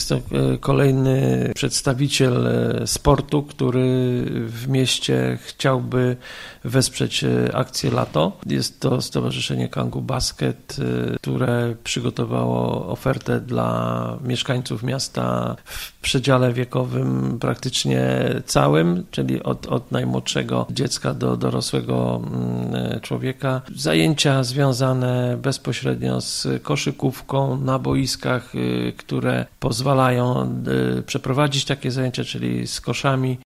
jest to kolejny przedstawiciel sportu, który w mieście chciałby wesprzeć akcję Lato. Jest to Stowarzyszenie Kangu Basket, które przygotowało ofertę dla mieszkańców miasta w przedziale wiekowym praktycznie całym, czyli od, od najmłodszego dziecka do dorosłego mm, człowieka. Zajęcia związane bezpośrednio z koszykówką na boiskach, które pozwalają y, przeprowadzić takie zajęcia, czyli z koszami